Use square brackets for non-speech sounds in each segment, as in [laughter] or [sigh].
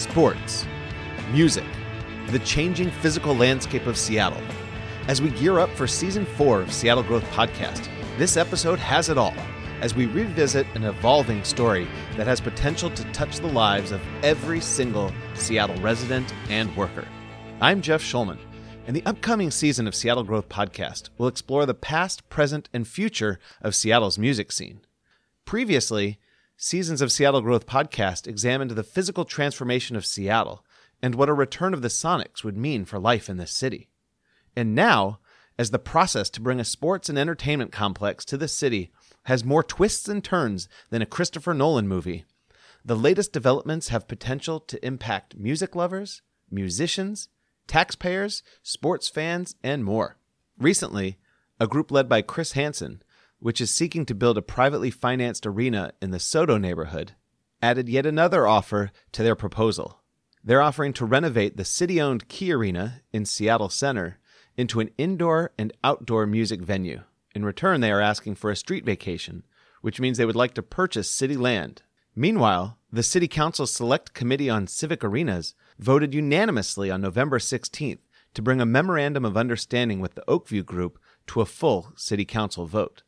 sports, music, the changing physical landscape of Seattle. As we gear up for season four of Seattle Growth Podcast, this episode has it all as we revisit an evolving story that has potential to touch the lives of every single Seattle resident and worker. I'm Jeff Shulman, and the upcoming season of Seattle Growth Podcast will explore the past, present, and future of Seattle's music scene. Previously, seasons of Seattle Growth Podcast examined the physical transformation of Seattle and what a return of the Sonics would mean for life in this city. And now, as the process to bring a sports and entertainment complex to the city has more twists and turns than a Christopher Nolan movie, the latest developments have potential to impact music lovers, musicians, taxpayers, sports fans, and more. Recently, a group led by Chris Hansen which is seeking to build a privately financed arena in the SoDo neighborhood, added yet another offer to their proposal. They're offering to renovate the city owned Key Arena in Seattle Center into an indoor and outdoor music venue. In return, they are asking for a street vacation, which means they would like to purchase city land. Meanwhile, the City Council's Select Committee on Civic Arenas voted unanimously on November 16th to bring a memorandum of understanding with the Oakview Group to a full City Council vote.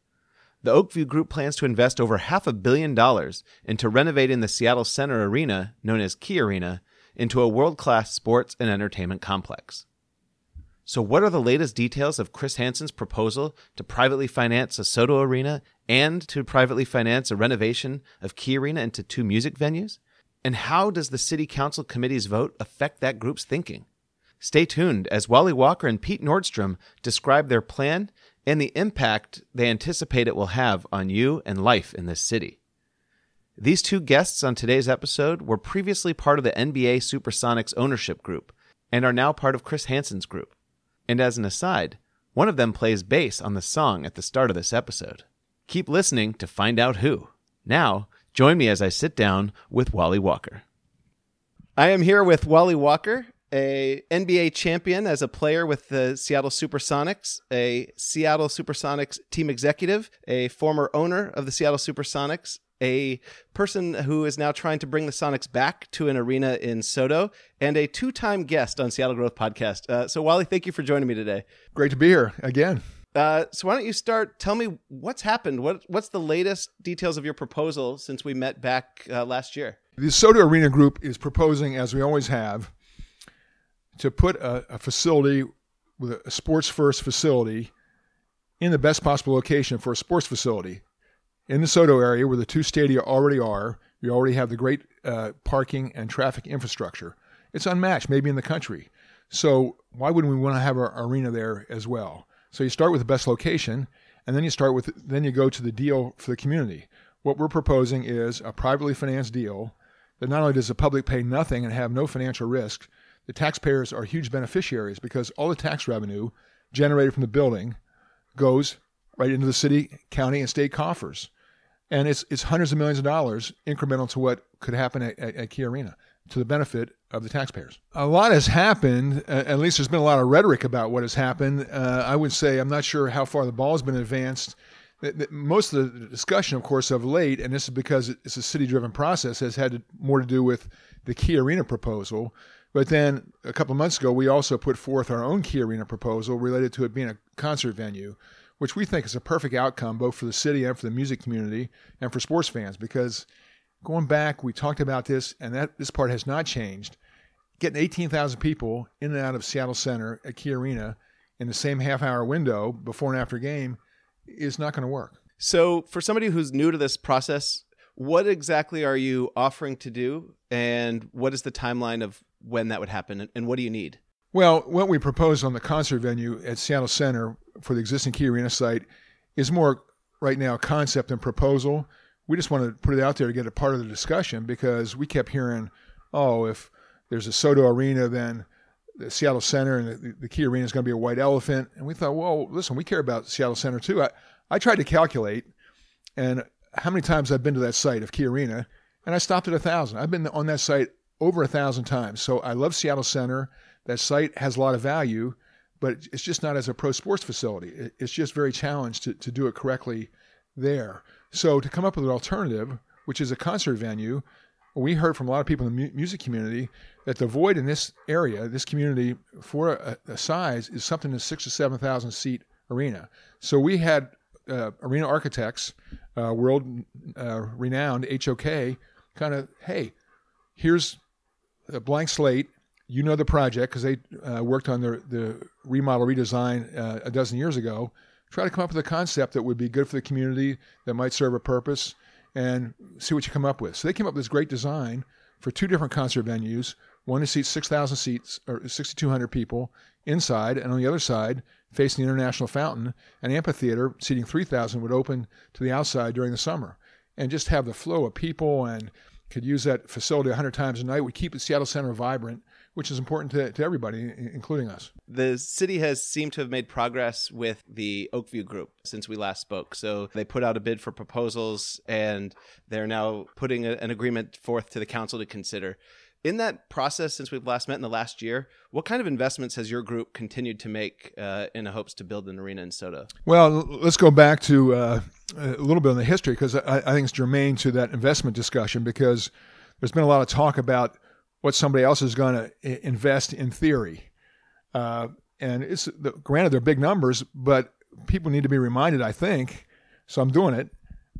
The Oakview Group plans to invest over half a billion dollars into renovating the Seattle Center Arena, known as Key Arena, into a world class sports and entertainment complex. So, what are the latest details of Chris Hansen's proposal to privately finance a SoDo Arena and to privately finance a renovation of Key Arena into two music venues? And how does the City Council Committee's vote affect that group's thinking? Stay tuned as Wally Walker and Pete Nordstrom describe their plan and the impact they anticipate it will have on you and life in this city. These two guests on today's episode were previously part of the NBA Supersonics ownership group and are now part of Chris Hansen's group. And as an aside, one of them plays bass on the song at the start of this episode. Keep listening to find out who. Now, join me as I sit down with Wally Walker. I am here with Wally Walker, a NBA champion as a player with the Seattle Supersonics, a Seattle Supersonics team executive, a former owner of the Seattle Supersonics, a person who is now trying to bring the Sonics back to an arena in SoDo, and a two-time guest on Seattle Growth Podcast. Uh, so, Wally, thank you for joining me today. Great to be here again. Uh, so why don't you start? Tell me what's happened. What what's the latest details of your proposal since we met back uh, last year? The SoDo Arena Group is proposing, as we always have, to put a, a facility with a sports first facility in the best possible location for a sports facility in the SoDo area where the two stadia already are. We already have the great uh, parking and traffic infrastructure. It's unmatched, maybe in the country. So why wouldn't we want to have our arena there as well? So you start with the best location, and then you start with then you go to the deal for the community. What we're proposing is a privately financed deal that not only does the public pay nothing and have no financial risk, the taxpayers are huge beneficiaries because all the tax revenue generated from the building goes right into the city, county, and state coffers. And it's, it's hundreds of millions of dollars incremental to what could happen at, at, at Key Arena to the benefit of the taxpayers. A lot has happened. At least there's been a lot of rhetoric about what has happened. Uh, I would say I'm not sure how far the ball has been advanced. Most of the discussion, of course, of late, and this is because it's a city driven process, has had more to do with the Key Arena proposal, but then a couple months ago, we also put forth our own Key Arena proposal related to it being a concert venue, which we think is a perfect outcome both for the city and for the music community and for sports fans. Because going back, we talked about this, and that this part has not changed. Getting 18,000 people in and out of Seattle Center at Key Arena in the same half hour window before and after game is not going to work. So, for somebody who's new to this process, what exactly are you offering to do, and what is the timeline of when that would happen, and what do you need? Well, what we propose on the concert venue at Seattle Center for the existing Key Arena site is more right now concept and proposal. We just want to put it out there to get a part of the discussion because we kept hearing, oh, if there's a SoDo Arena, then the Seattle Center and the, the Key Arena is going to be a white elephant. And we thought, well, listen, we care about Seattle Center too. I, I tried to calculate, and how many times I've been to that site of Key Arena, and I stopped at a thousand. I've been on that site over a thousand times. So I love Seattle Center. That site has a lot of value, but it's just not as a pro sports facility. It's just very challenged to, to do it correctly there. So to come up with an alternative, which is a concert venue, we heard from a lot of people in the mu- music community that the void in this area, this community, for a, a size is something in six to seven thousand seat arena. So we had uh, arena architects, uh, world uh, renowned HOK, kind of, hey, here's a blank slate. You know the project because they uh, worked on the, the remodel redesign uh, a dozen years ago. Try to come up with a concept that would be good for the community, that might serve a purpose, and see what you come up with. So they came up with this great design for two different concert venues. One to seat 6,000 seats or 6,200 people inside, and on the other side, facing the International Fountain, an amphitheater seating 3,000 would open to the outside during the summer, and just have the flow of people and could use that facility 100 times a night. Would keep the Seattle Center vibrant which is important to, to everybody, including us. The city has seemed to have made progress with the Oakview Group since we last spoke. So they put out a bid for proposals, and they're now putting a, an agreement forth to the council to consider. In that process, since we've last met in the last year, what kind of investments has your group continued to make uh, in hopes to build an arena in SoDo? Well, let's go back to uh, a little bit in the history because I, I think it's germane to that investment discussion because there's been a lot of talk about what somebody else is going to invest in theory. Uh, and it's granted they're big numbers, but people need to be reminded. I think so. I'm doing it.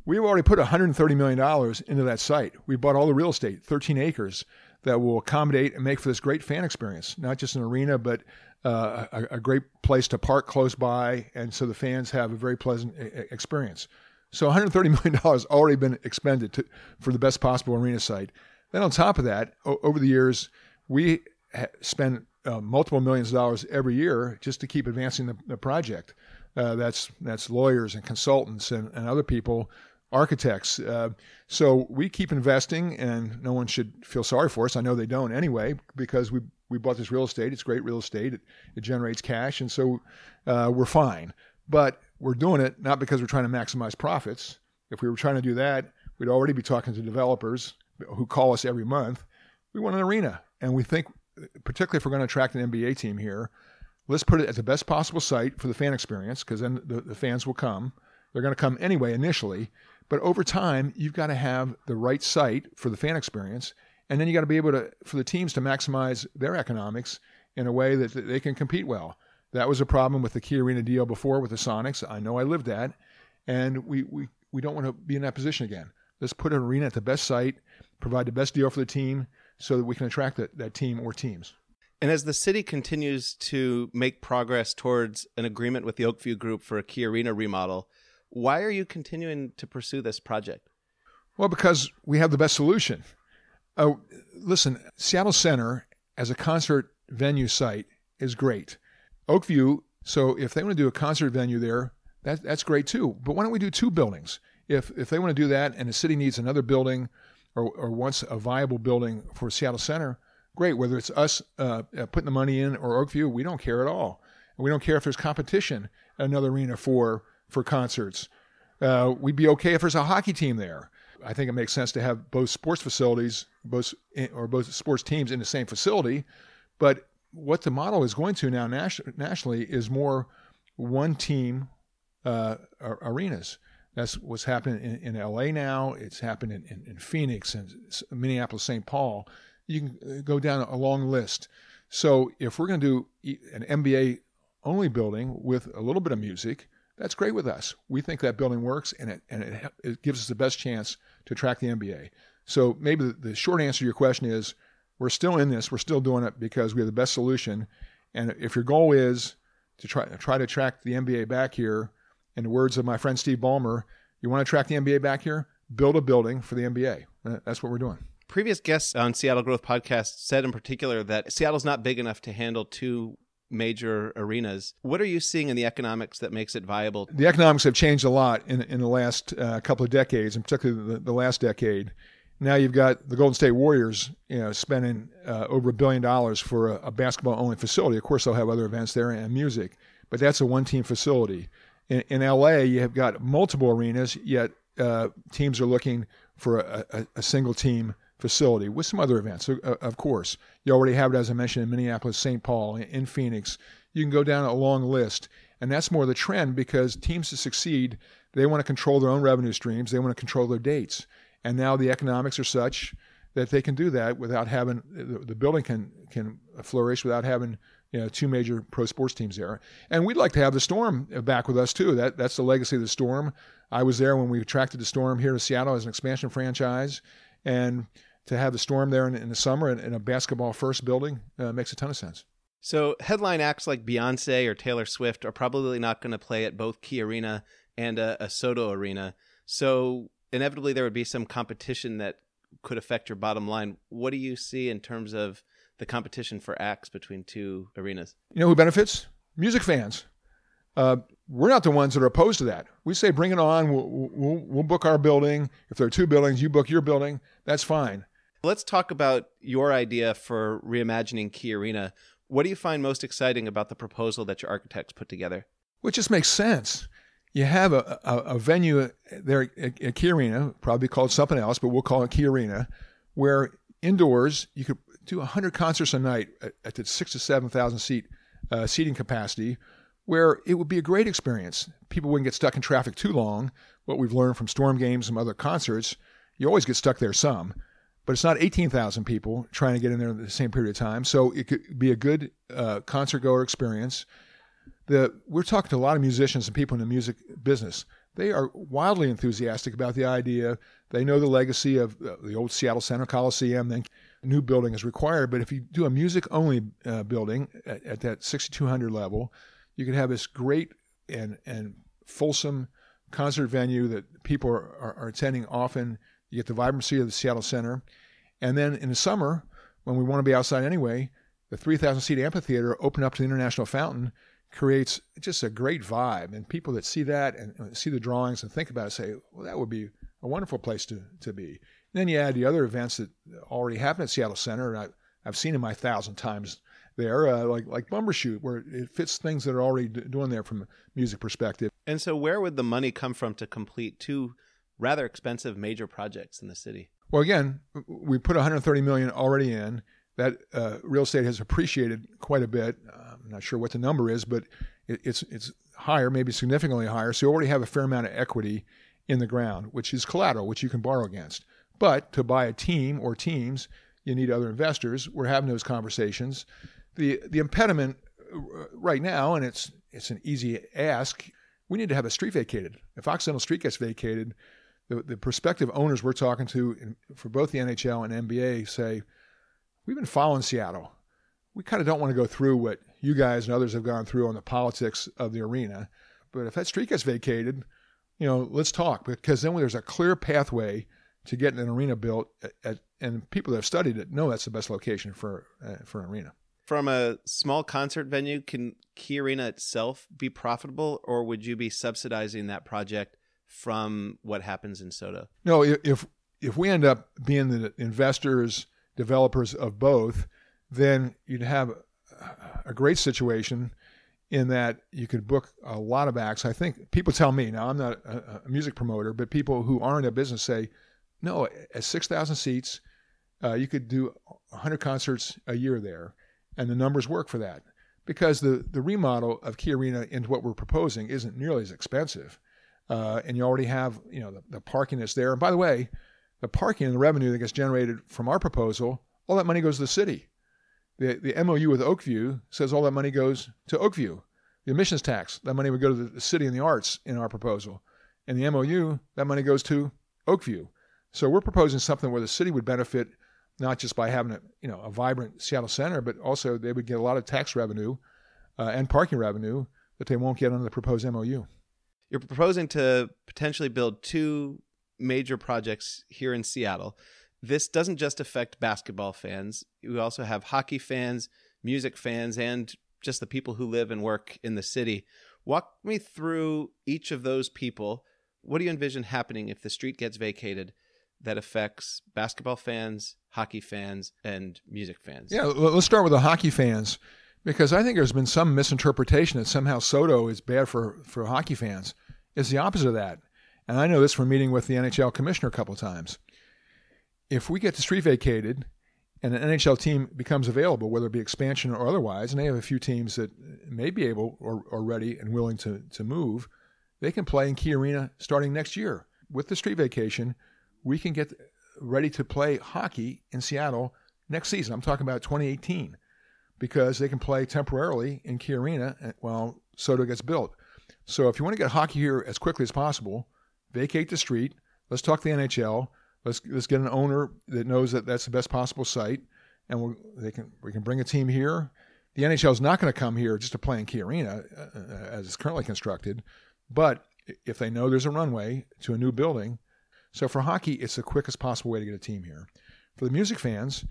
We've already put 130 million dollars into that site. We bought all the real estate, 13 acres, that will accommodate and make for this great fan experience. Not just an arena, but uh, a, a, great place to park close by, and so the fans have a very pleasant experience. So 130 [laughs] million dollars already been expended to, for the best possible arena site. Then on top of that, o- over the years, we ha- spend uh, multiple millions of dollars every year just to keep advancing the, the project. Uh, that's that's lawyers and consultants and, and other people, architects. Uh, so we keep investing, and no one should feel sorry for us. I know they don't anyway, because we we bought this real estate. It's great real estate. It, it generates cash, and so uh, we're fine. But we're doing it not because we're trying to maximize profits. If we were trying to do that, we'd already be talking to developers who call us every month, we want an arena. And we think, particularly if we're going to attract an NBA team here, let's put it at the best possible site for the fan experience because then the, the fans will come. They're going to come anyway initially. But over time, you've got to have the right site for the fan experience. And then you got to be able to, for the teams to maximize their economics in a way that they can compete well. That was a problem with the Key Arena deal before with the Sonics. I know I lived that. And we, we, we don't want to be in that position again. Let's put an arena at the best site provide the best deal for the team so that we can attract that, that team or teams. And as the city continues to make progress towards an agreement with the Oakview Group for a Key Arena remodel, why are you continuing to pursue this project? Well, because we have the best solution. Uh, listen, Seattle Center as a concert venue site is great. Oakview, so if they want to do a concert venue there, that, that's great too. But why don't we do two buildings? If if they want to do that and the city needs another building or, or wants a viable building for Seattle Center, great. Whether it's us uh, uh, putting the money in or Oakview, we don't care at all. We don't care if there's competition at another arena for for concerts. Uh, we'd be okay if there's a hockey team there. I think it makes sense to have both sports facilities, both or both sports teams in the same facility. But what the model is going to now nationally is more one team uh, arenas. That's what's happening in, in LA now. It's happened in, in, in Phoenix and Minneapolis, St. Paul. You can uh, go down a long list. So if we're going to do an NBA only building with a little bit of music, that's great with us. We think that building works and it, and it, it gives us the best chance to attract the NBA. So maybe the, the short answer to your question is we're still in this. We're still doing it because we have the best solution. And if your goal is to try, try to attract the NBA back here, in the words of my friend Steve Ballmer, you want to attract the NBA back here? Build a building for the NBA. That's what we're doing. Previous guests on Seattle Growth Podcast said in particular that Seattle's not big enough to handle two major arenas. What are you seeing in the economics that makes it viable? The economics have changed a lot in, in the last uh, couple of decades, and particularly the, the, last decade. Now you've got the Golden State Warriors, you know, spending uh, over a billion dollars for a, a basketball-only facility. Of course, they'll have other events there and music, but that's a one-team facility in, in LA, you have got multiple arenas, yet uh, teams are looking for a, a, a, single team facility with some other events, of course. You already have it, as I mentioned, in Minneapolis, St. Paul, in Phoenix. You can go down a long list. And that's more the trend because teams to succeed, they want to control their own revenue streams, they want to control their dates. And now the economics are such that they can do that without having the, the building can can flourish without having you know, two major pro sports teams there. And we'd like to have the Storm back with us too. That that's the legacy of the Storm. I was there when we attracted the Storm here to Seattle as an expansion franchise, and to have the Storm there in, in the summer in, in, a basketball first building uh, makes a ton of sense. So headline acts like Beyonce or Taylor Swift are probably not going to play at both Key Arena and a, a SoDo Arena. So inevitably there would be some competition that could affect your bottom line. What do you see in terms of the competition for acts between two arenas? You know who benefits? Music fans. Uh, we're not the ones that are opposed to that. We say, bring it on. We'll, we'll, we'll book our building. If there are two buildings, you book your building. That's fine. Let's talk about your idea for reimagining Key Arena. What do you find most exciting about the proposal that your architects put together? Well, it just makes sense. You have a, a, a venue there at Key Arena, probably called something else, but we'll call it Key Arena, where indoors you could do 100 concerts a night at, at the six to 7,000 seat uh, seating capacity, where it would be a great experience. People wouldn't get stuck in traffic too long. What we've learned from storm games and other concerts, you always get stuck there some, but it's not 18,000 people trying to get in there in the same period of time. So it could be a good uh, concert goer experience. The, we're talking to a lot of musicians and people in the music business. They are wildly enthusiastic about the idea. They know the legacy of uh, the old Seattle Center Coliseum. Then new building is required. But if you do a music only uh, building at, at, that 6200 level, you can have this great and, and fulsome concert venue that people are, are, are attending often. You get the vibrancy of the Seattle Center. And then in the summer, when we want to be outside anyway, the 3,000 seat amphitheater open up to the International Fountain creates just a great vibe. And people that see that and see the drawings and think about it say, well, that would be a wonderful place to, to be. And then you add the other events that already happen at Seattle Center. I, I've seen them my thousand times there, uh, like like Bumbershoot, where it fits things that are already doing there from a music perspective. And so, where would the money come from to complete two rather expensive major projects in the city? Well, again, we put 130 million already in. That uh, real estate has appreciated quite a bit. I'm not sure what the number is, but it, it's it's higher, maybe significantly higher. So you already have a fair amount of equity in the ground, which is collateral, which you can borrow against. But to buy a team or teams, you need other investors. We're having those conversations. The the impediment uh, right now, and it's it's an easy ask. We need to have a street vacated. If Occidental Street gets vacated, the, the prospective owners we're talking to in, for both the NHL and NBA say, we've been following Seattle. We kind of don't want to go through what you guys and others have gone through on the politics of the arena. But if that street gets vacated, you know, let's talk because then there's a clear pathway to getting an arena built, at, at, and people that have studied it know that's the best location for uh, for an arena. From a small concert venue, can Key Arena itself be profitable, or would you be subsidizing that project from what happens in SoDo? No, if if we end up being the investors, developers of both, then you'd have a great situation in that you could book a lot of acts. I think people tell me now I'm not a, a music promoter, but people who aren't in a business say, no, at six thousand seats, uh, you could do 100 concerts a year there, and the numbers work for that because the the remodel of Key Arena into what we're proposing isn't nearly as expensive, uh, and you already have you know the, the parking that's there. And by the way, the parking and the revenue that gets generated from our proposal, all that money goes to the city. The, the MOU with Oakview says all that money goes to Oakview. The admissions tax, that money would go to the city and the arts in our proposal. And the MOU, that money goes to Oakview. So we're proposing something where the city would benefit not just by having a you know a vibrant Seattle center, but also they would get a lot of tax revenue uh, and parking revenue that they won't get under the proposed MOU. You're proposing to potentially build two major projects here in Seattle this doesn't just affect basketball fans. We also have hockey fans, music fans, and just the people who live and work in the city. Walk me through each of those people. What do you envision happening if the street gets vacated that affects basketball fans, hockey fans, and music fans? Yeah, let's start with the hockey fans because I think there's been some misinterpretation that somehow SoDo is bad for, for hockey fans. It's the opposite of that. And I know this from meeting with the NHL commissioner a couple times if we get the street vacated and an NHL team becomes available, whether it be expansion or otherwise, and they have a few teams that may be able or, or ready and willing to, to move, they can play in Key Arena starting next year. With the street vacation, we can get ready to play hockey in Seattle next season. I'm talking about 2018 because they can play temporarily in Key Arena while SoDo gets built. So if you want to get hockey here as quickly as possible, vacate the street. Let's talk to the NHL. Let's let's get an owner that knows that that's the best possible site, and we'll, they can we can bring a team here. The NHL is not going to come here just to play in Key Arena uh, as it's currently constructed, but if they know there's a runway to a new building, so for hockey, it's the quickest possible way to get a team here. For the music fans,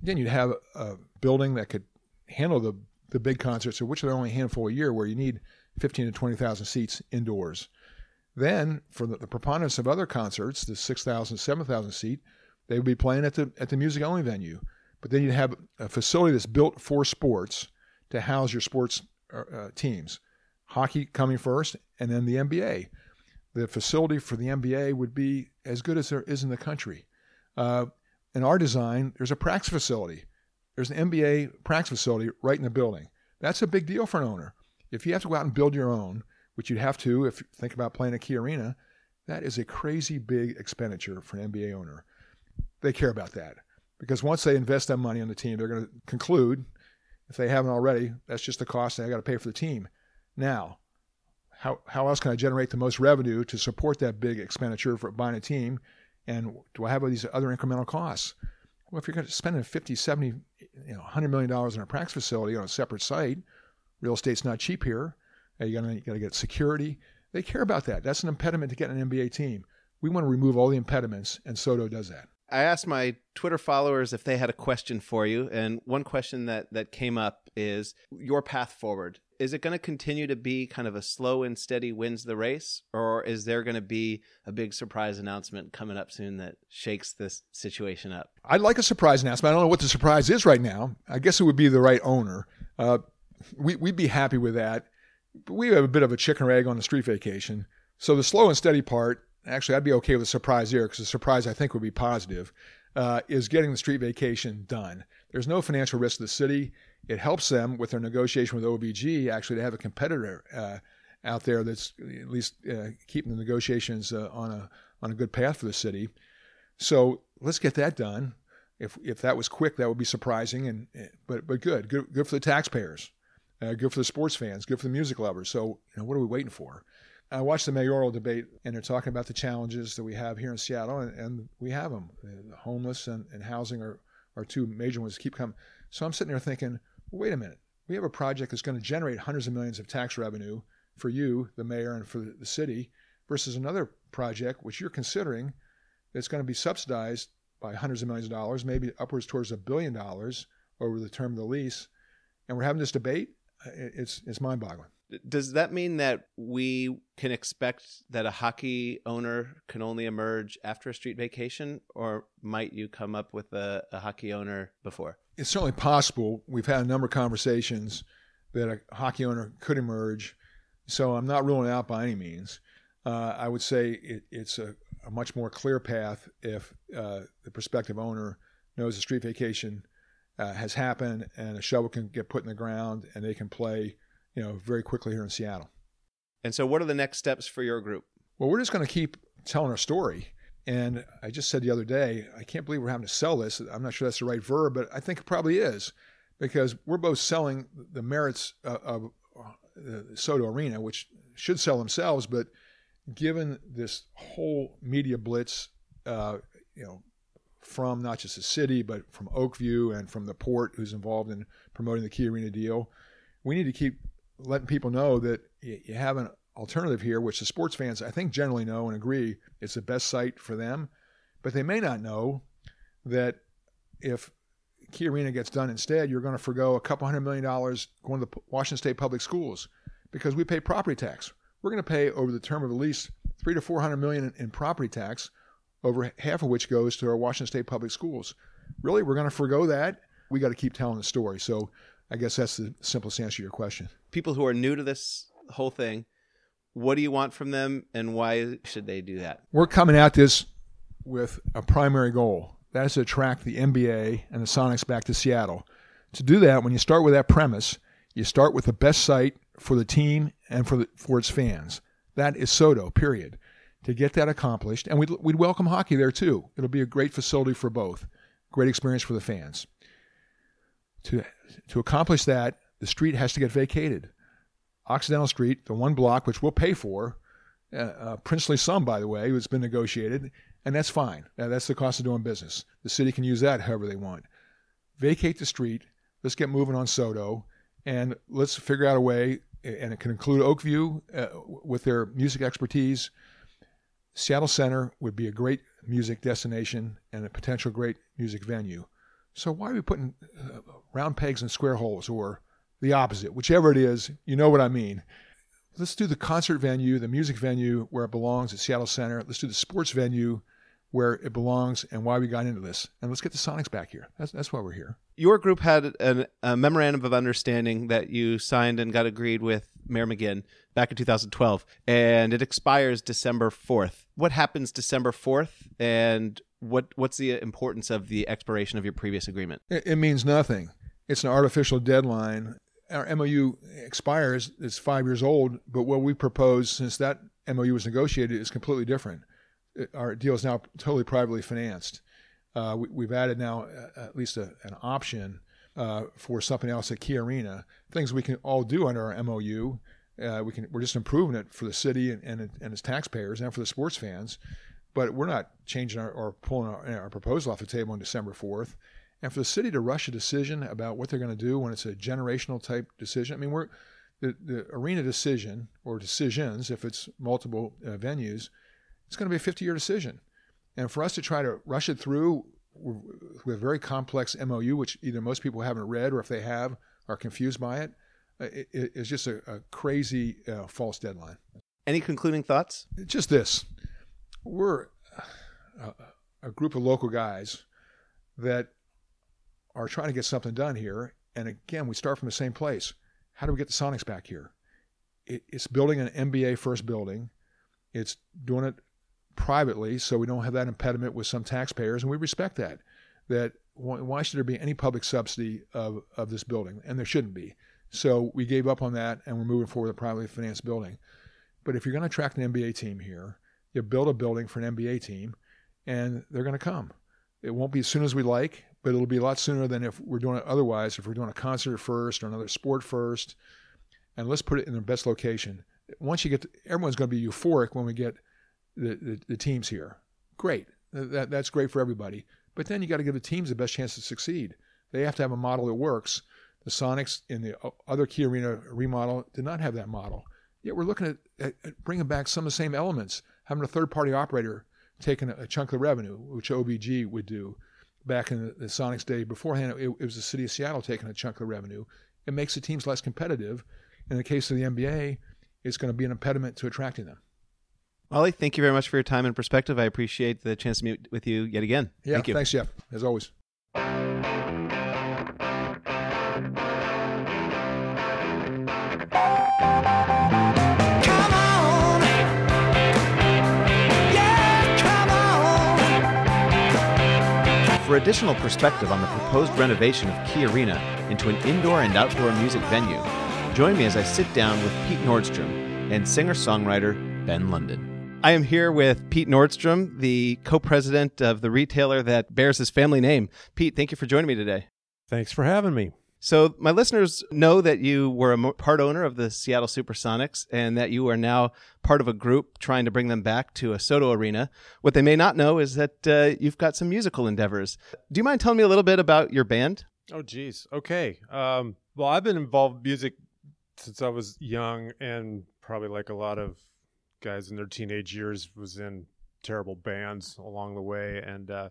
again, you'd have a building that could handle the the big concerts, which are only a handful a year, where you need 15 to 20,000 seats indoors. Then, for the, the preponderance of other concerts, the 6,000, 7,000 seat, they would be playing at the at the music only venue. But then you'd have a facility that's built for sports to house your sports uh, uh teams. Hockey coming first, and then the NBA. The facility for the NBA would be as good as there is in the country. Uh, in our design, there's a practice facility. There's an NBA practice facility right in the building. That's a big deal for an owner. If you have to go out and build your own, which you'd have to if you think about playing a key arena, that is a crazy big expenditure for an NBA owner. They care about that because once they invest that money on the team, they're going to conclude, if they haven't already, that's just the cost I got to pay for the team. Now, how, how else can I generate the most revenue to support that big expenditure for buying a team? And do I have all these other incremental costs? Well, if you're going to spend 50, 70, you know, $100 million in a practice facility on a separate site, real estate's not cheap here. You got to get security. They care about that. That's an impediment to getting an NBA team. We want to remove all the impediments, and SoDo does that. I asked my Twitter followers if they had a question for you, and one question that that came up is your path forward. Is it going to continue to be kind of a slow and steady wins the race, or is there going to be a big surprise announcement coming up soon that shakes this situation up? I'd like a surprise announcement. I don't know what the surprise is right now. I guess it would be the right owner. Uh, we, we'd be happy with that we have a bit of a chicken or egg on the street vacation. So the slow and steady part, actually, I'd be okay with a surprise here because the surprise I think would be positive, uh, is getting the street vacation done. There's no financial risk to the city. It helps them with their negotiation with OVG actually to have a competitor uh, out there that's at least uh, keeping the negotiations uh, on a on a good path for the city. So let's get that done. If if that was quick, that would be surprising, and but but good, good good for the taxpayers. Uh, good for the sports fans, good for the music lovers. So, you know, what are we waiting for? I watched the mayoral debate, and they're talking about the challenges that we have here in Seattle, and, and we have them. The homeless and, and housing are, are two major ones that keep coming. So I'm sitting there thinking, wait a minute. We have a project that's going to generate hundreds of millions of tax revenue for you, the mayor, and for the city, versus another project which you're considering that's going to be subsidized by hundreds of millions of dollars, maybe upwards towards a billion dollars over the term of the lease. And we're having this debate it's it's mind boggling. Does that mean that we can expect that a hockey owner can only emerge after a street vacation, or might you come up with a, a hockey owner before? It's certainly possible. We've had a number of conversations that a hockey owner could emerge, so I'm not ruling out by any means. Uh, I would say it, it's a, a, much more clear path if uh, the prospective owner knows a street vacation uh, has happened, and a shovel can get put in the ground, and they can play, you know, very quickly here in Seattle. And so, what are the next steps for your group? Well, we're just going to keep telling our story. And I just said the other day, I can't believe we're having to sell this. I'm not sure that's the right verb, but I think it probably is, because we're both selling the merits of, the SoDo Arena, which should sell themselves, but given this whole media blitz, uh, you know, from not just the city, but from Oakview and from the port who's involved in promoting the Key Arena deal. We need to keep letting people know that you have an alternative here, which the sports fans, I think, generally know and agree it's the best site for them. But they may not know that if Key Arena gets done instead, you're going to forego a couple hundred million dollars going to the Washington State Public Schools because we pay property tax. We're going to pay over the term of the lease three to four hundred million in property tax over half of which goes to our Washington State Public Schools. Really, we're going to forego that. We got to keep telling the story. So I guess that's the simplest answer to your question. People who are new to this whole thing, what do you want from them and why should they do that? We're coming at this with a primary goal. That is to attract the NBA and the Sonics back to Seattle. To do that, when you start with that premise, you start with the best site for the team and for the, for its fans. That is SoDo, period. to get that accomplished. And we'd, we'd welcome hockey there too. It'll be a great facility for both, great experience for the fans. To, to accomplish that, the street has to get vacated. Occidental Street, the one block, which we'll pay for, uh, uh, princely sum, by the way, it's been negotiated, and that's fine. Uh, that's the cost of doing business. The city can use that however they want. Vacate the street. Let's get moving on SoDo, and let's figure out a way. And it can include Oakview uh, with their music expertise. Seattle Center would be a great music destination and a potential great music venue. So why are we putting uh, round pegs in square holes or the opposite, whichever it is? You know what I mean. Let's do the concert venue, the music venue where it belongs at Seattle Center. Let's do the sports venue where it belongs and why we got into this. And let's get the Sonics back here. That's, that's why we're here. Your group had an, a memorandum of understanding that you signed and got agreed with Mayor McGinn back in 2012, and it expires December 4th. What happens December 4th, and what what's the importance of the expiration of your previous agreement? It, it means nothing. It's an artificial deadline. Our MOU expires. It's five years old, but what we propose since that MOU was negotiated is completely different our deal is now totally privately financed. Uh, we, have added now uh, at least a, an option uh, for something else at Key Arena. Things we can all do under our MOU. Uh, we can we're just improving it for the city and, and, and its taxpayers and for the sports fans. But we're not changing our, or pulling our, our proposal off the table on December fourth. And for the city to rush a decision about what they're going to do when it's a generational type decision, I mean, we're the, the arena decision or decisions, if it's multiple uh, venues, it's going to be a 50 year decision. And for us to try to rush it through with a very complex MOU, which either most people haven't read or if they have are confused by it, uh, it's just a, a crazy uh, false deadline. Any concluding thoughts? Just this. We're a, a group of local guys that are trying to get something done here. And again, we start from the same place. How do we get the Sonics back here? it's building an NBA first building. It's doing it privately, so we don't have that impediment with some taxpayers, and we respect that. That why should there be any public subsidy of, of this building? And there shouldn't be. So we gave up on that, and we're moving forward with a privately financed building. But if you're going to attract an NBA team here, you build a building for an NBA team, and they're going to come. It won't be as soon as we like, but it'll be a lot sooner than if we're doing it otherwise. If we're doing a concert first or another sport first, and let's put it in the best location. Once you get, to, everyone's going to be euphoric when we get the, the, the teams here. Great. That, that's great for everybody. But then you got to give the teams the best chance to succeed. They have to have a model that works. The Sonics in the other Key Arena remodel did not have that model. Yet we're looking at, at, bringing back some of the same elements, having a third party operator taking a, a, chunk of the revenue, which OVG would do back in the, the Sonics day. Beforehand, it, it was the city of Seattle taking a chunk of the revenue. It makes the teams less competitive. In the case of the NBA, it's going to be an impediment to attracting them. Wally, thank you very much for your time and perspective. I appreciate the chance to meet with you yet again. Yeah, thank you. thanks, Jeff, as always. For additional perspective on the proposed renovation of Key Arena into an indoor and outdoor music venue, join me as I sit down with Pete Nordstrom and singer songwriter Ben London. I am here with Pete Nordstrom, the co president of the retailer that bears his family name. Pete, thank you for joining me today. Thanks for having me. So, my listeners know that you were a part owner of the Seattle Supersonics and that you are now part of a group trying to bring them back to a SoDo arena. What they may not know is that uh, you've got some musical endeavors. Do you mind telling me a little bit about your band? Oh, geez. Okay. Um, well, I've been involved in music since I was young and probably like a lot of guys in their teenage years was in terrible bands along the way and uh,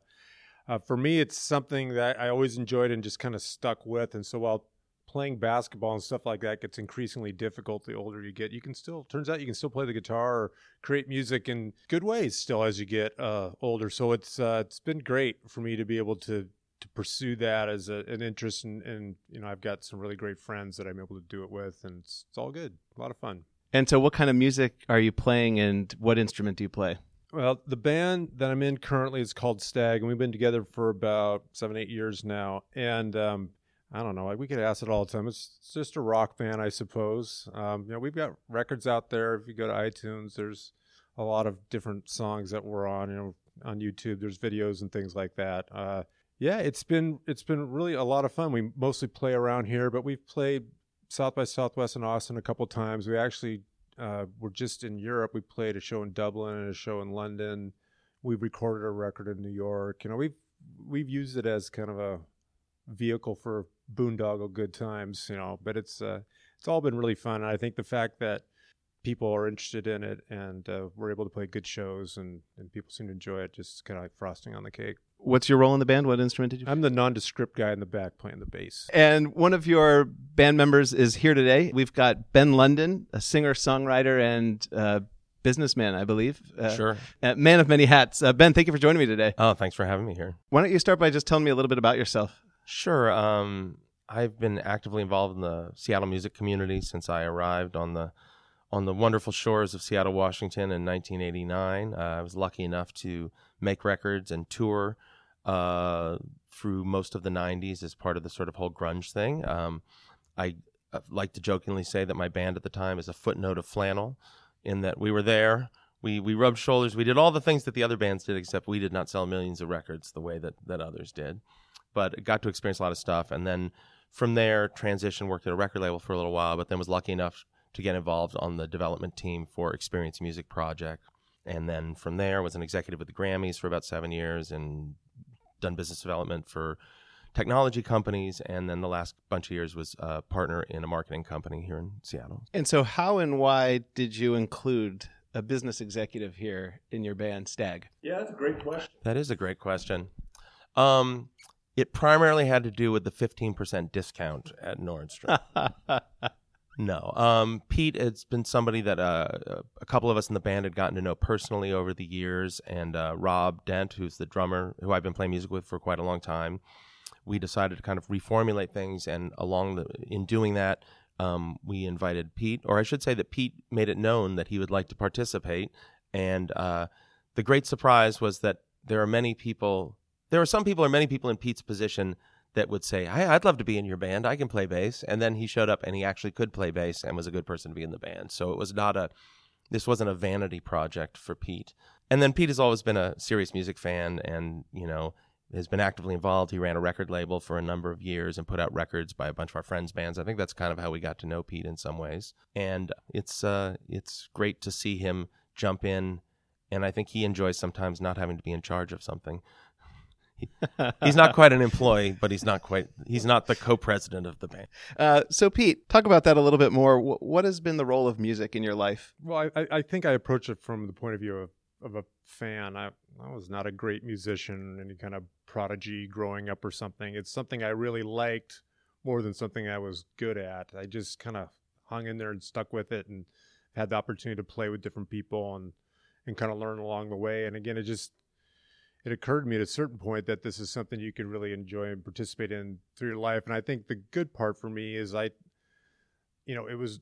uh, for me it's something that i always enjoyed and just kind of stuck with and so while playing basketball and stuff like that gets increasingly difficult the older you get you can still turns out you can still play the guitar or create music in good ways still as you get uh, older. So it's uh, it's been great for me to be able to to pursue that as a, an interest and, and you know i've got some really great friends that i'm able to do it with and it's, it's all good. A lot of fun. And so, what kind of music are you playing, and what instrument do you play? Well, the band that I'm in currently is called Stag, and we've been together for about seven, eight years now. And um, I don't know, we get asked it all the time. It's just a rock band, I suppose. Um, you know, we've got records out there. If you go to iTunes, there's a lot of different songs that we're on. You know, on YouTube, there's videos and things like that. Uh, yeah, it's been it's been really a lot of fun. We mostly play around here, but we've played South by Southwest in Austin a couple times. We actually uh, were just in Europe. We played a show in Dublin and a show in London. We've recorded a record in New York. You know, we've we've used it as kind of a vehicle for boondoggle good times. You know, but it's uh, it's all been really fun. And I think the fact that people are interested in it and uh, we're able to play good shows and, and people seem to enjoy it just kind of like frosting on the cake what's your role in the band? What instrument did you i'm the nondescript guy in the back playing the bass. And one of your band members is here today. We've got ben london a singer songwriter and uh, businessman i believe. Uh, sure. uh, man of many hats. Uh, ben thank you for joining me today. Oh thanks for having me here. Why don't you start by just telling me a little bit about yourself? Sure um, i've been actively involved in the seattle music community since i arrived on the on the wonderful shores of Seattle, Washington in 1989. Uh, I was lucky enough to make records and tour uh, through most of the 90s as part of the sort of whole grunge thing. Um, I uh, like to jokingly say that my band at the time is a footnote of flannel, in that we were there. We, we rubbed shoulders. We did all the things that the other bands did, except we did not sell millions of records the way that, that others did. But got to experience a lot of stuff. And then from there, transition, worked at a record label for a little while, but then was lucky enough to get involved on the development team for Experience Music Project. And then from there, was an executive with the Grammys for about seven years and done business development for technology companies. And then the last bunch of years was a partner in a marketing company here in Seattle. And so, how and why did you include a business executive here in your band, Stag? Yeah, that's a great question. That is a great question. Um, it primarily had to do with the 15% discount at Nordstrom. [laughs] No. Um, Pete has been somebody that uh, a couple of us in the band had gotten to know personally over the years, and uh, Rob Dent, who's the drummer who I've been playing music with for quite a long time, we decided to kind of reformulate things, and along the in doing that, um, we invited Pete, or I should say that Pete made it known that he would like to participate, and uh, the great surprise was that there are many people, there are some people or many people in Pete's position that would say, hey, I'd love to be in your band. I can play bass. And then he showed up and he actually could play bass and was a good person to be in the band. So it was not a, this wasn't a vanity project for Pete. And then Pete has always been a serious music fan and, you know, has been actively involved. He ran a record label for a number of years and put out records by a bunch of our friends' bands. I think that's kind of how we got to know Pete in some ways. And it's uh, it's great to see him jump in, and I think he enjoys sometimes not having to be in charge of something he's not quite an employee, but he's not quite he's not the co-president of the band. Uh, so Pete, talk about that a little bit more. what has been the role of music in your life? Well, I, I think I approach it from the point of view of, of a fan. I, I was not a great musician, any kind of prodigy growing up or something. It's something I really liked more than something I was good at. I just kind of hung in there and stuck with it, and had the opportunity to play with different people and and kind of learn along the way. And again, it just it occurred to me at a certain point that this is something you can really enjoy and participate in through your life. And I think the good part for me is I, you know, it was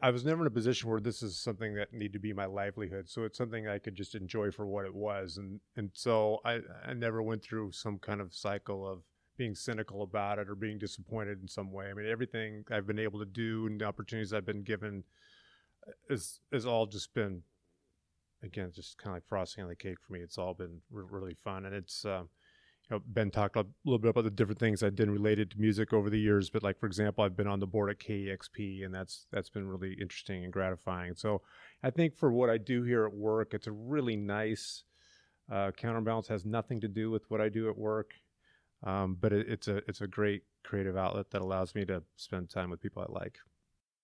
I was never in a position where this is something that needed to be my livelihood. So it's something I could just enjoy for what it was. And and so I I never went through some kind of cycle of being cynical about it or being disappointed in some way. I mean, everything I've been able to do and the opportunities I've been given uh, is has all just been again, just kind of like frosting on the cake for me. It's all been re- really fun, and it's uh, you know Ben talked a little bit about the different things I've done related to music over the years. But like for example, I've been on the board at KEXP, and that's that's been really interesting and gratifying. So I think for what I do here at work, it's a really nice uh, counterbalance. Has nothing to do with what I do at work. Um, but it, it's a it's a great creative outlet that allows me to spend time with people I like.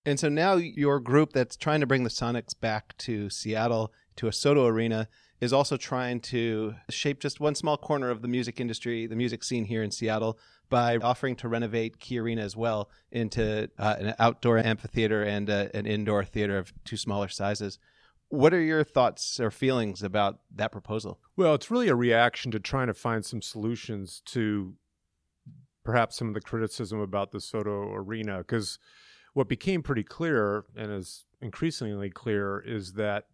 And so now your group that's trying to bring the Sonics back to Seattle to a SoDo Arena is also trying to shape just one small corner of the music industry, the music scene here in Seattle, by offering to renovate Key Arena as well into uh, an outdoor amphitheater and uh, an indoor theater of two smaller sizes. What are your thoughts or feelings about that proposal? Well, it's really a reaction to trying to find some solutions to perhaps some of the criticism about the SoDo Arena, because what became pretty clear and is increasingly clear is that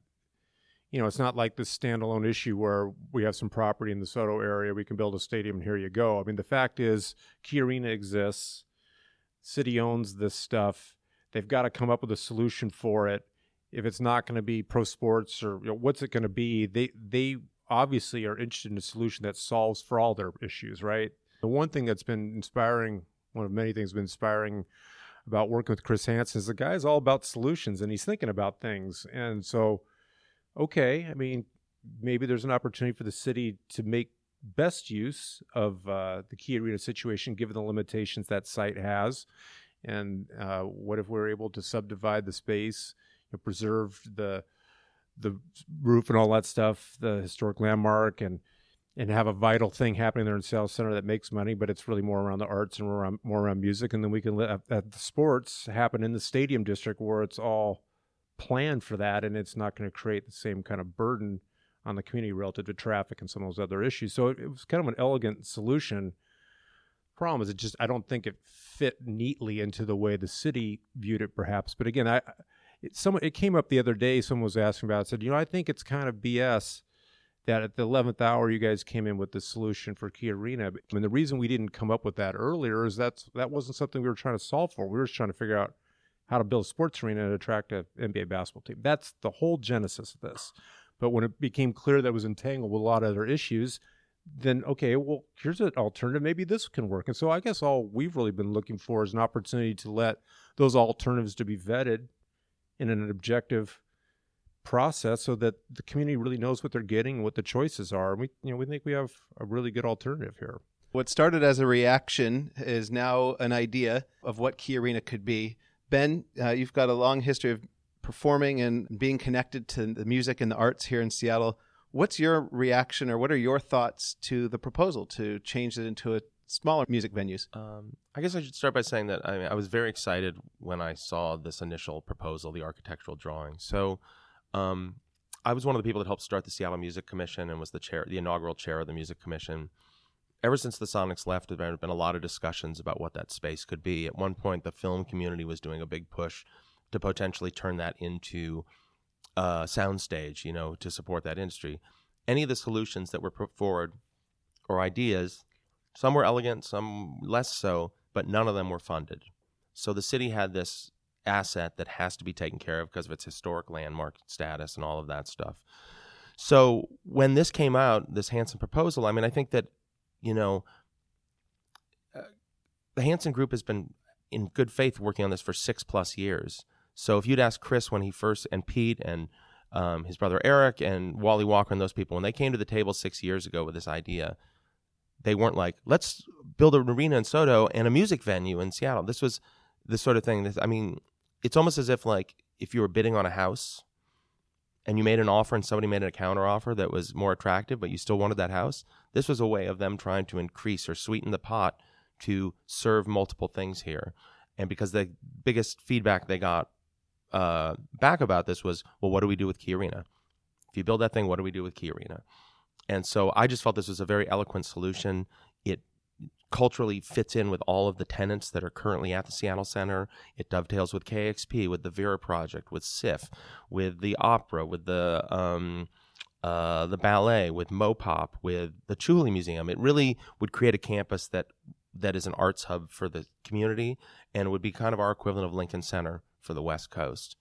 you know it's not like this standalone issue where we have some property in the SoDo area we can build a stadium and here you go. I mean the fact is Key Arena exists, city owns this stuff. They've got to come up with a solution for it. if it's not going to be pro sports or you know, what's it going to be, they they obviously are interested in a solution that solves for all their issues, right? The one thing that's been inspiring, one of many things been inspiring about working with Chris Hansen is the guy's all about solutions and he's thinking about things. And so, okay, I mean, maybe there's an opportunity for the city to make best use of uh, the Key Arena situation given the limitations that site has. And uh, what if we're able to subdivide the space, you know, preserve the the roof and all that stuff, the historic landmark, and and have a vital thing happening there in Seattle Center that makes money, but it's really more around the arts and more around, more around music. And then we can let the sports happen in the stadium district where it's all planned for that, and it's not going to create the same kind of burden on the community relative to traffic and some of those other issues. So it, it was kind of an elegant solution. Problem is, it just I don't think it fit neatly into the way the city viewed it, perhaps. But again, I it, someone it came up the other day. Someone was asking about. It, said, you know, I think it's kind of BS that at the 11th hour you guys came in with the solution for Key Arena. I mean, the reason we didn't come up with that earlier is that's that wasn't something we were trying to solve for. We were just trying to figure out how to build a sports arena and attract an NBA basketball team. That's the whole genesis of this. But when it became clear that was entangled with a lot of other issues, then okay, well, here's an alternative. Maybe this can work. And so I guess all we've really been looking for is an opportunity to let those alternatives to be vetted in an objective process so that the community really knows what they're getting and what the choices are. And we you know we think we have a really good alternative here. What started as a reaction is now an idea of what Key Arena could be. Ben, uh, you've got a long history of performing and being connected to the music and the arts here in Seattle. What's your reaction or what are your thoughts to the proposal to change it into a smaller music venues? Um, I guess I should start by saying that I, mean, I was very excited when I saw this initial proposal, the architectural drawing. So um, I was one of the people that helped start the Seattle Music Commission and was the chair, the inaugural chair of the Music Commission. Ever since the Sonics left, there have been a lot of discussions about what that space could be. At one point, the film community was doing a big push to potentially turn that into a soundstage, you know, to support that industry. Any of the solutions that were put forward or ideas, some were elegant, some less so, but none of them were funded. So the city had this asset that has to be taken care of because of its historic landmark status and all of that stuff. So when this came out, this handsome proposal, I mean, I think that, you know, uh, the Hansen Group has been in good faith working on this for six plus years. So if you'd ask Chris when he first and Pete and um, his brother Eric and Wally Walker and those people when they came to the table six years ago with this idea, they weren't like, let's build an arena in SoDo and a music venue in Seattle. This was the sort of thing that I mean, it's almost as if like if you were bidding on a house and you made an offer and somebody made a counter offer that was more attractive, but you still wanted that house. This was a way of them trying to increase or sweeten the pot to serve multiple things here. And because the biggest feedback they got uh, back about this was, well, what do we do with Key Arena? If you build that thing, what do we do with Key Arena? And so I just felt this was a very eloquent solution. It culturally fits in with all of the tenants that are currently at the Seattle Center. It dovetails with KEXP, with the Vera Project, with SIFF, with the opera, with the um, uh, the ballet, with Mopop, with the Chihuly Museum. It really would create a campus that that is an arts hub for the community and would be kind of our equivalent of Lincoln Center for the West Coast.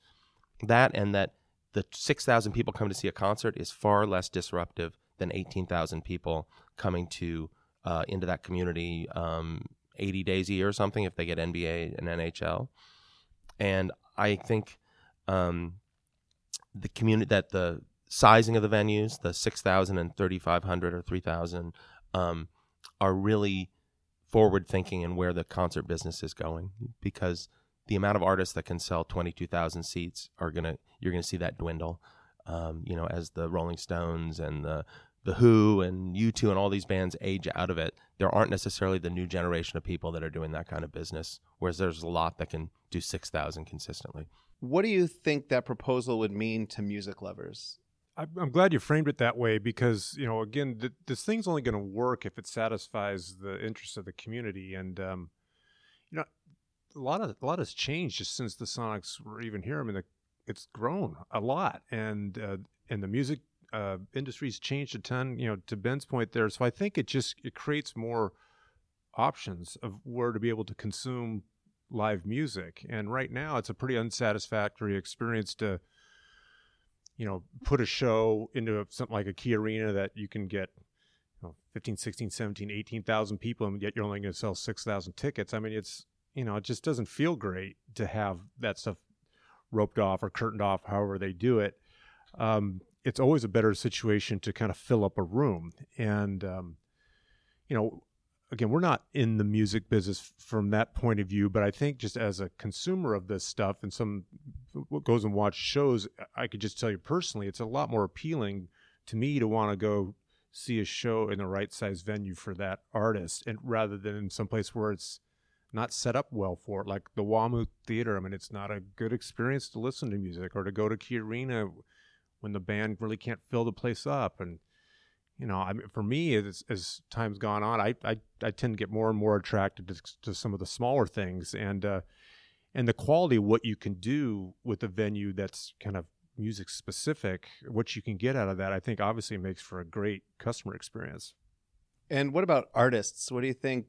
That and that the 6,000 people coming to see a concert is far less disruptive than 18,000 people coming to uh, into that community um, 80 days a year or something if they get NBA and NHL. And I think um, the community that the sizing of the venues, the 6,000 and 3,500 or 3,000, um, are really forward thinking and where the concert business is going because – the amount of artists that can sell 22,000 seats are going to you're going to see that dwindle um, you know as the Rolling Stones and the the Who and U2 and all these bands age out of it there aren't necessarily the new generation of people that are doing that kind of business whereas there's a lot that can do 6,000 consistently what do you think that proposal would mean to music lovers I'm glad you framed it that way because you know again th- this thing's only going to work if it satisfies the interests of the community and um, you know a lot of a lot has changed just since the Sonics were even here. I mean, the, it's grown a lot, and uh, and the music uh, industry's changed a ton. You know, to Ben's point there, so I think it just it creates more options of where to be able to consume live music. And right now, it's a pretty unsatisfactory experience to you know, put a show into something like a key arena that you can get you know, 15, 16, 17, 18,000 people and yet you're only going to sell 6,000 tickets. I mean, it's, you know, it just doesn't feel great to have that stuff roped off or curtained off, however they do it. Um, it's always a better situation to kind of fill up a room. And, um, you know, again, we're not in the music business from that point of view, but I think just as a consumer of this stuff and some goes and watch shows, I could just tell you personally, it's a lot more appealing to me to want to go see a show in the right size venue for that artist, and rather than in some place where it's not set up well for it, like the WAMU Theater. I mean, it's not a good experience to listen to music or to go to Key Arena when the band really can't fill the place up and you know, I mean, for me, as, as time's gone on, I, I, I tend to get more and more attracted to, to some of the smaller things, and uh, and the quality of what you can do with a venue that's kind of music specific, what you can get out of that, I think obviously makes for a great customer experience. And what about artists? What do you think?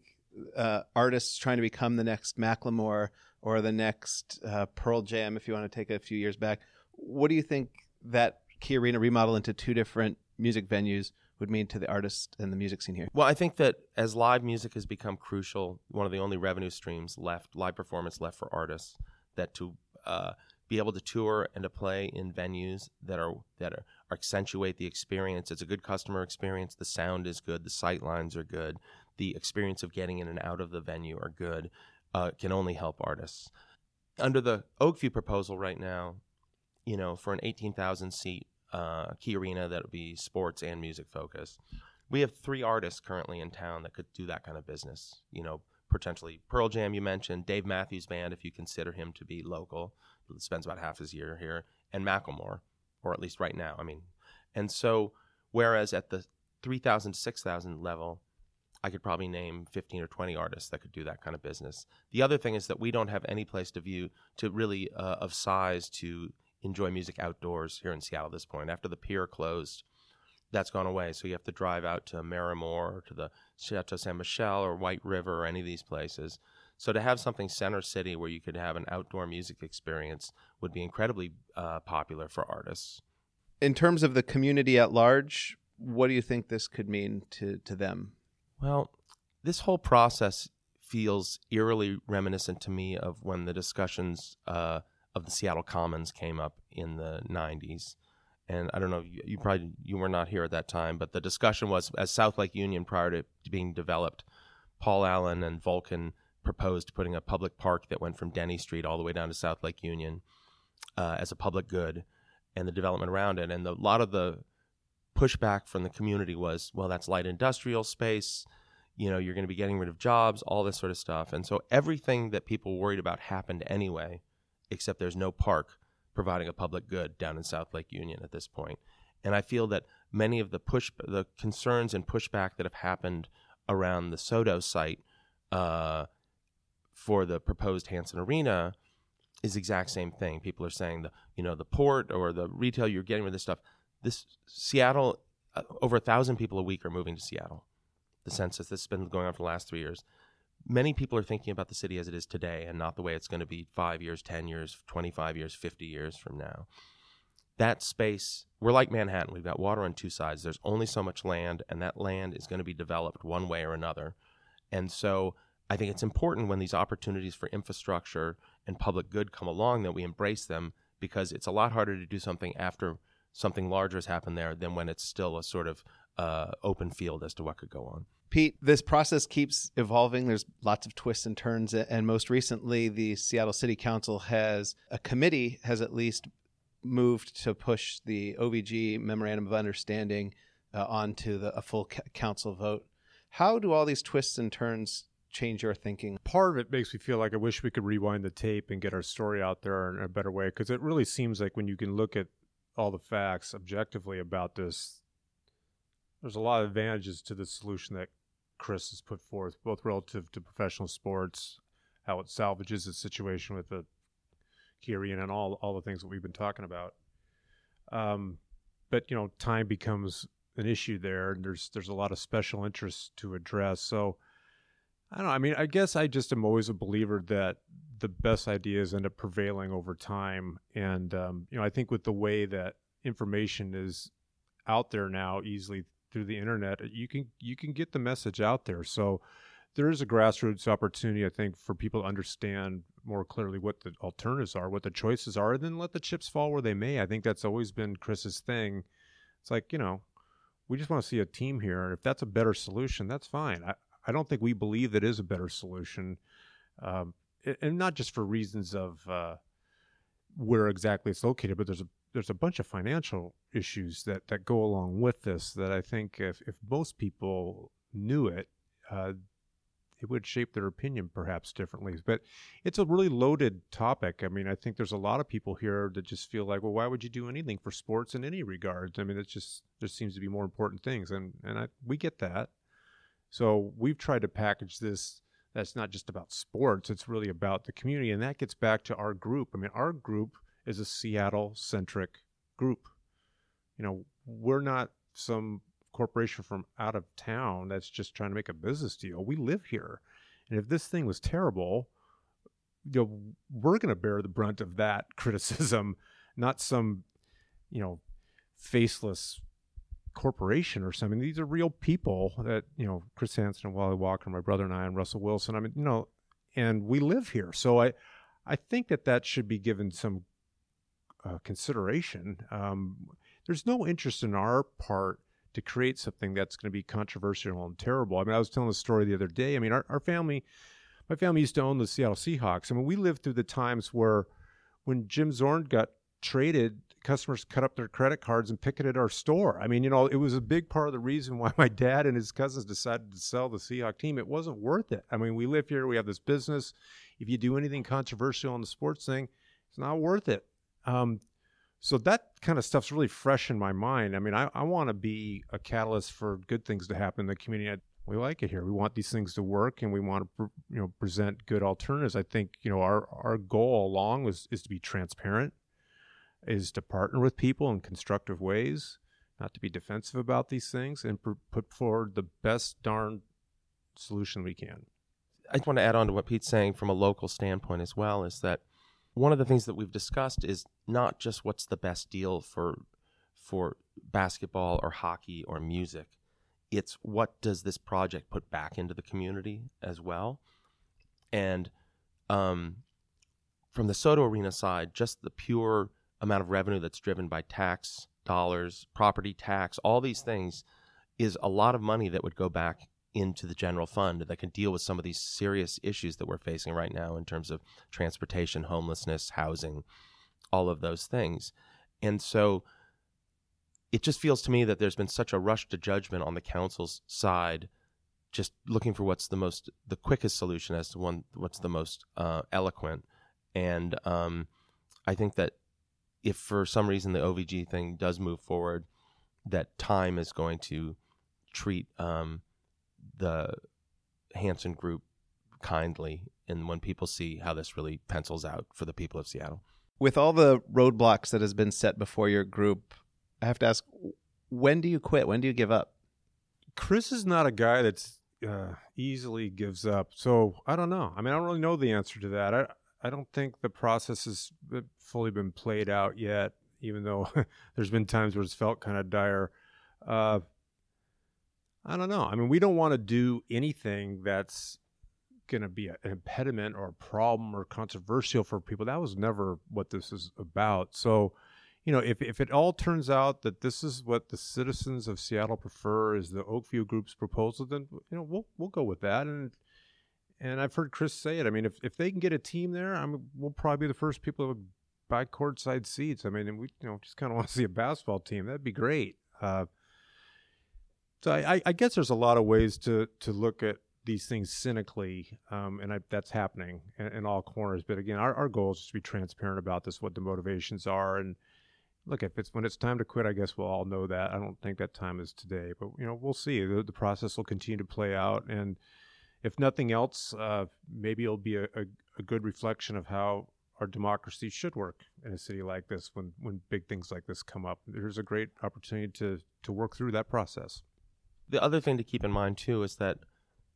Uh, artists trying to become the next Macklemore or the next uh, Pearl Jam, if you want to take a few years back, what do you think that Key Arena remodel into two different music venues would mean to the artist and the music scene here? Well, I think that as live music has become crucial, one of the only revenue streams left, live performance left for artists, that to uh, be able to tour and to play in venues that are that are, accentuate the experience. It's a good customer experience. The sound is good. The sight lines are good. The experience of getting in and out of the venue are good. Uh, can only help artists. Under the Oak View proposal right now, you know, for an 18,000 seat uh, key arena that would be sports and music focused. We have three artists currently in town that could do that kind of business. You know, potentially Pearl Jam, you mentioned, Dave Matthews Band, if you consider him to be local, spends about half his year here, and Macklemore, or at least right now. I mean, and so whereas at the 3,000 to 6,000 level, I could probably name 15 or 20 artists that could do that kind of business. The other thing is that we don't have any place to view to really uh, of size to enjoy music outdoors here in Seattle at this point. After the pier closed, that's gone away. So you have to drive out to Marymoor or to the Chateau Saint Michelle or White River or any of these places. So to have something center city where you could have an outdoor music experience would be incredibly uh, popular for artists. In terms of the community at large, what do you think this could mean to, to them? Well, this whole process feels eerily reminiscent to me of when the discussions uh, of the Seattle Commons came up in the 90s. And I don't know, you, you probably you were not here at that time, but the discussion was as South Lake Union prior to being developed, Paul Allen and Vulcan proposed putting a public park that went from Denny Street all the way down to South Lake Union uh, as a public good, and the development around it. And a lot of the pushback from the community was, well, that's light industrial space. You know, you're going to be getting rid of jobs, all this sort of stuff. And so everything that people worried about happened anyway except there's no park providing a public good down in South Lake Union at this point. And I feel that many of the push, the concerns and pushback that have happened around the SoDo site uh, for the proposed Hansen Arena is exact same thing. People are saying the you know the port or the retail you're getting with this stuff. This Seattle, uh, over a thousand people a week are moving to Seattle. The census this has been going on for the last three years many people are thinking about the city as it is today and not the way it's going to be five years, 10 years, 25 years, 50 years from now. That space, we're like Manhattan. We've got water on two sides. There's only so much land, and that land is going to be developed one way or another. And so I think it's important when these opportunities for infrastructure and public good come along that we embrace them because it's a lot harder to do something after something larger has happened there than when it's still a sort of uh, open field as to what could go on. Pete, this process keeps evolving. There's lots of twists and turns, and most recently, the Seattle City Council has a committee has at least moved to push the OVG memorandum of understanding uh, onto the, a full council vote. How do all these twists and turns change your thinking? Part of it makes me feel like I wish we could rewind the tape and get our story out there in a better way because it really seems like when you can look at all the facts objectively about this, there's a lot of advantages to the solution that Chris has put forth, both relative to professional sports, how it salvages the situation with the Key Arena and all all the things that we've been talking about. Um, but you know, time becomes an issue there, and there's there's a lot of special interests to address. So I don't know. I mean, I guess I just am always a believer that the best ideas end up prevailing over time, and um, you know, I think with the way that information is out there now easily through the internet, you can you can get the message out there. So there is a grassroots opportunity, I think, for people to understand more clearly what the alternatives are, what the choices are, and then let the chips fall where they may. I think that's always been Chris's thing. It's like, you know, we just want to see a team here. If that's a better solution, that's fine. I, I don't think we believe that is a better solution. Um, and not just for reasons of uh, where exactly it's located, but there's a there's a bunch of financial issues that, that go along with this that I think if, if most people knew it, uh, it would shape their opinion perhaps differently. But it's a really loaded topic. I mean, I think there's a lot of people here that just feel like, well, why would you do anything for sports in any regards? I mean, it's just there seems to be more important things, and and I, we get that. So we've tried to package this. That's not just about sports; it's really about the community, and that gets back to our group. I mean, our group is a Seattle centric group. You know, we're not some corporation from out of town that's just trying to make a business deal. We live here. And if this thing was terrible, you know, we're going to bear the brunt of that [laughs] criticism, not some, you know, faceless corporation or something. These are real people that, you know, Chris Hansen and Wally Walker, my brother and I, and Russell Wilson. I mean, you know, and we live here. So I, I think that that should be given some uh, consideration. Um, there's no interest in our part to create something that's going to be controversial and terrible. I mean, I was telling a story the other day. I mean, our, our family, my family used to own the Seattle Seahawks. I mean, we lived through the times where when Jim Zorn got traded, customers cut up their credit cards and picketed our store. I mean, you know, it was a big part of the reason why [laughs] my dad and his cousins decided to sell the Seahawk team. It wasn't worth it. I mean, we live here, we have this business. If you do anything controversial in the sports thing, it's not worth it. Um, so that kind of stuff's really fresh in my mind. I mean, I, I want to be a catalyst for good things to happen in the community. We like it here. We want these things to work, and we want to you know present good alternatives. I think you know our our goal along was is to be transparent, is to partner with people in constructive ways, not to be defensive about these things, and pr- put forward the best darn solution we can. I just want to add on to what Pete's saying from a local standpoint as well. Is that one of the things that we've discussed is not just what's the best deal for for basketball or hockey or music. It's what does this project put back into the community as well. And um, from the SoDo Arena side, just the pure amount of revenue that's driven by tax dollars, property tax, all these things is a lot of money that would go back into the general fund that can deal with some of these serious issues that we're facing right now in terms of transportation, homelessness, housing, all of those things. And so it just feels to me that there's been such a rush to judgment on the council's side just looking for what's the most the quickest solution as to one what's the most uh, eloquent and um, i think that if for some reason the ovg thing does move forward that time is going to treat um, the Hansen Group kindly and when people see how this really pencils out for the people of Seattle. With all the roadblocks that has been set before your group, I have to ask when do you quit? When do you give up? Chris is not a guy that's uh, easily gives up. So I don't know. I mean, I don't really know the answer to that. I I don't think the process has fully been played out yet, even though [laughs] there's been times where it's felt kind of dire. Uh, I don't know. I mean, we don't want to do anything that's going to be an impediment or a problem or controversial for people. That was never what this is about. So, you know, if, if it all turns out that this is what the citizens of Seattle prefer is the Oak View Group's proposal, then you know we'll we'll go with that. And and I've heard Chris say it. I mean, if if they can get a team there, I mean, we'll probably be the first people to buy courtside seats. I mean, we you know just kind of [laughs] want to see a basketball team. That'd be great. Uh, so I, I, guess there's a lot of ways to to look at these things cynically, um, and I, that's happening in, in, all corners. But again, our, our goal is just to be transparent about this, what the motivations are, and look if it's when it's time to quit. I guess we'll all know that. I don't think that time is today, but you know we'll see. The, the process will continue to play out, and if nothing else, uh, maybe it'll be a, a, a good reflection of how our democracy should work in a city like this when when big things like this come up. There's a great opportunity to to work through that process the other thing to keep in mind too is that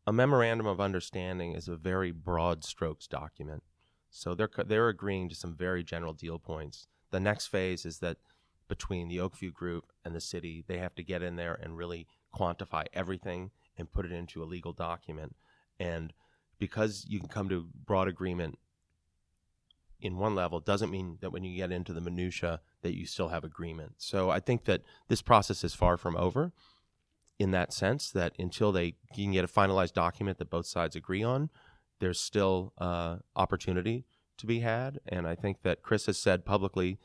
a memorandum of understanding is a very broad strokes document. So they're they're agreeing to some very general deal points. The next phase is that between the Oak View Group and the city. They have to get in there and really quantify everything and put it into a legal document. And because you can come to broad agreement in one level doesn't mean that when you get into the minutia that you still have agreement. So I think that this process is far from over in that sense that until they can get a finalized document that both sides agree on, there's still uh, opportunity to be had. And I think that Chris has said publicly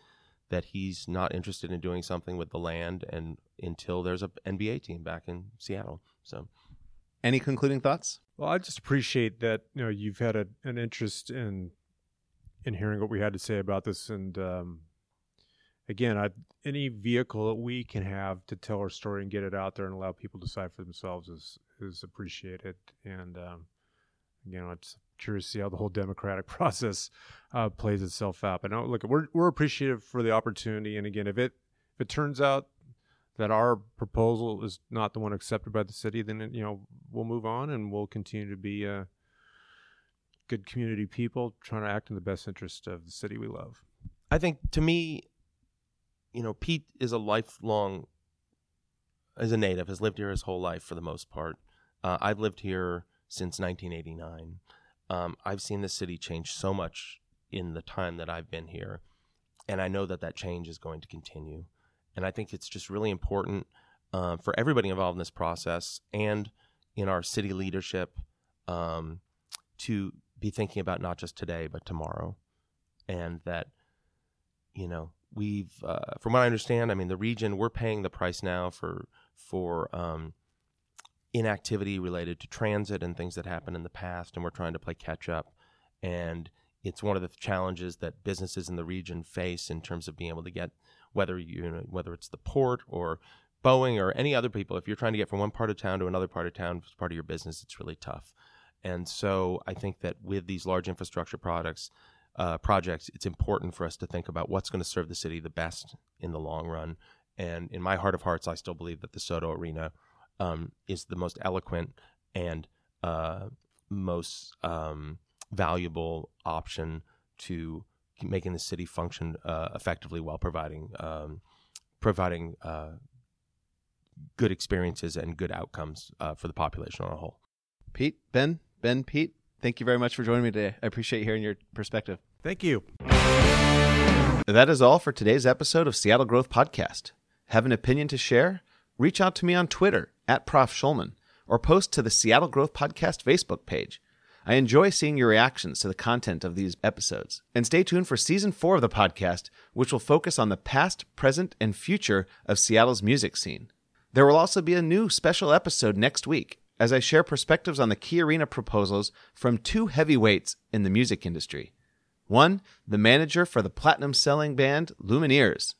that he's not interested in doing something with the land and until there's a NBA team back in Seattle. So Any concluding thoughts? Well, I just appreciate that you know you've had a, an interest in in hearing what we had to say about this, and um, again, I, any vehicle that we can have to tell our story and get it out there and allow people to decide for themselves is is appreciated. And um, again, I'm curious to see how the whole democratic [laughs] process uh, plays itself out. But no, look, we're we're appreciative for the opportunity, and again, if it if it turns out that our proposal is not the one accepted by the city, then you know we'll move on and we'll continue to be uh, good community people trying to act in the best interest of the city we love. I think to me, you know, Pete is a lifelong, as a native, has lived here his whole life for the most part. Uh, I've lived here since 1989. Um, I've seen the city change so much in the time that I've been here, and I know that that change is going to continue. And I think it's just really important uh, for everybody involved in this process and in our city leadership um, to be thinking about not just today but tomorrow, and that you know we've uh, from what I understand, I mean the region we're paying the price now for for um, inactivity related to transit and things that happened in the past, and we're trying to play catch up. And it's one of the challenges that businesses in the region face in terms of being able to get whether you know whether it's the port or Boeing or any other people. If you're trying to get from one part of town to another part of town as part of your business, it's really tough. And so I think that with these large infrastructure products, uh, projects, it's important for us to think about what's going to serve the city the best in the long run. And in my heart of hearts, I still believe that the SoDo Arena um, is the most eloquent and uh, most um, valuable option to making the city function uh, effectively while providing um, providing uh, good experiences and good outcomes uh, for the population on a whole. Pete, Ben, Ben, Pete, thank you very much for joining me today. I appreciate hearing your perspective. Thank you. That is all for today's episode of Seattle Growth Podcast. Have an opinion to share? Reach out to me on Twitter at Prof. Shulman or post to the Seattle Growth Podcast Facebook page. I enjoy seeing your reactions to the content of these episodes. And stay tuned for season four of the podcast, which will focus on the past, present, and future of Seattle's music scene. There will also be a new special episode next week as I share perspectives on the key arena proposals from two heavyweights in the music industry. One, the manager for the platinum selling band Lumineers,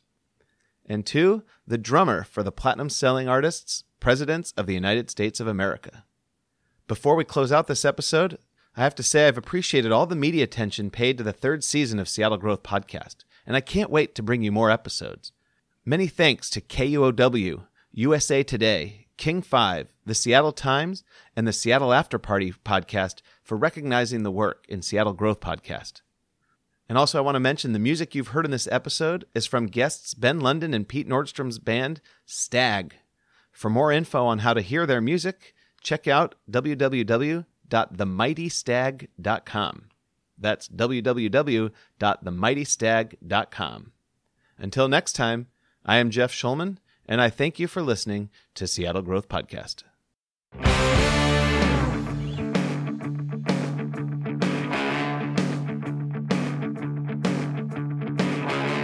and two, the drummer for the platinum selling artists, Presidents of the United States of America. Before we close out this episode, I have to say I've appreciated all the media attention paid to the third season of Seattle Growth Podcast, and I can't wait to bring you more episodes. Many thanks to KUOW, USA Today, King 5, the Seattle Times, and the Seattle After Party podcast for recognizing the work in Seattle Growth Podcast. And also, I want to mention the music you've heard in this episode is from guests Ben London and Pete Nordstrom's band Stag. For more info on how to hear their music, check out www.themightystag.com. That's www.themightystag.com. Until next time, I am Jeff Shulman, and I thank you for listening to Seattle Growth Podcast.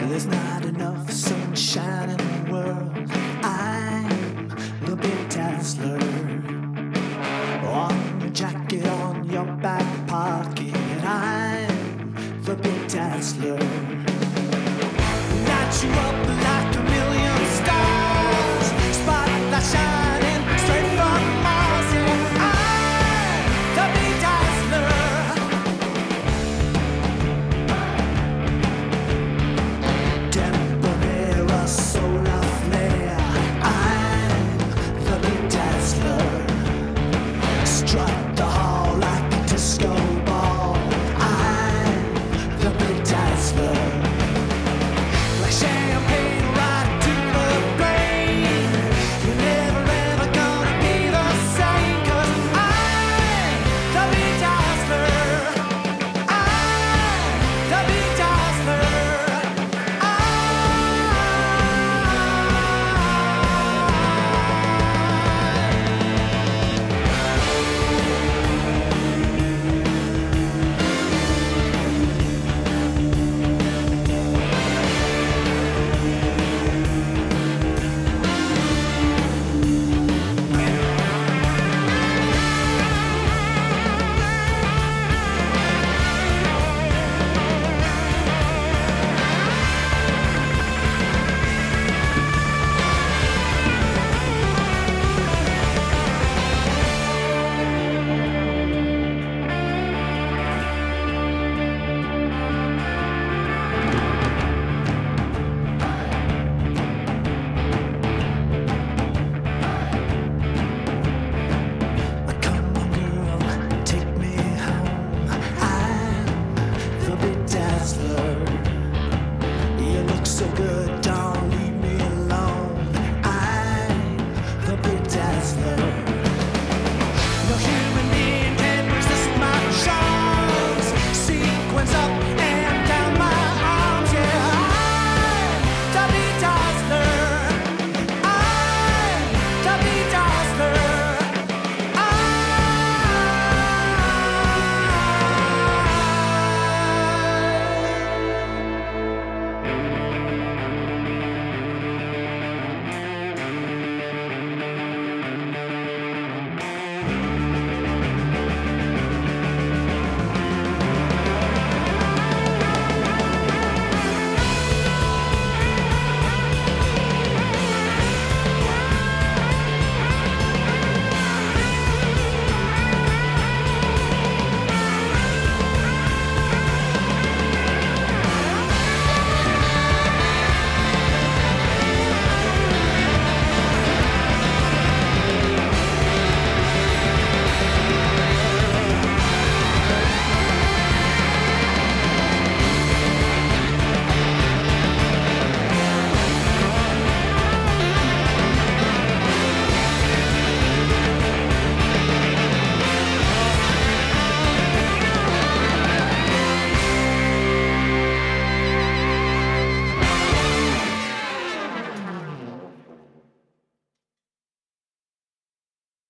There's not enough sunshine in the world. I'm the big dazzler. On your jacket, on your back pocket, I'm the big dazzler. Light you up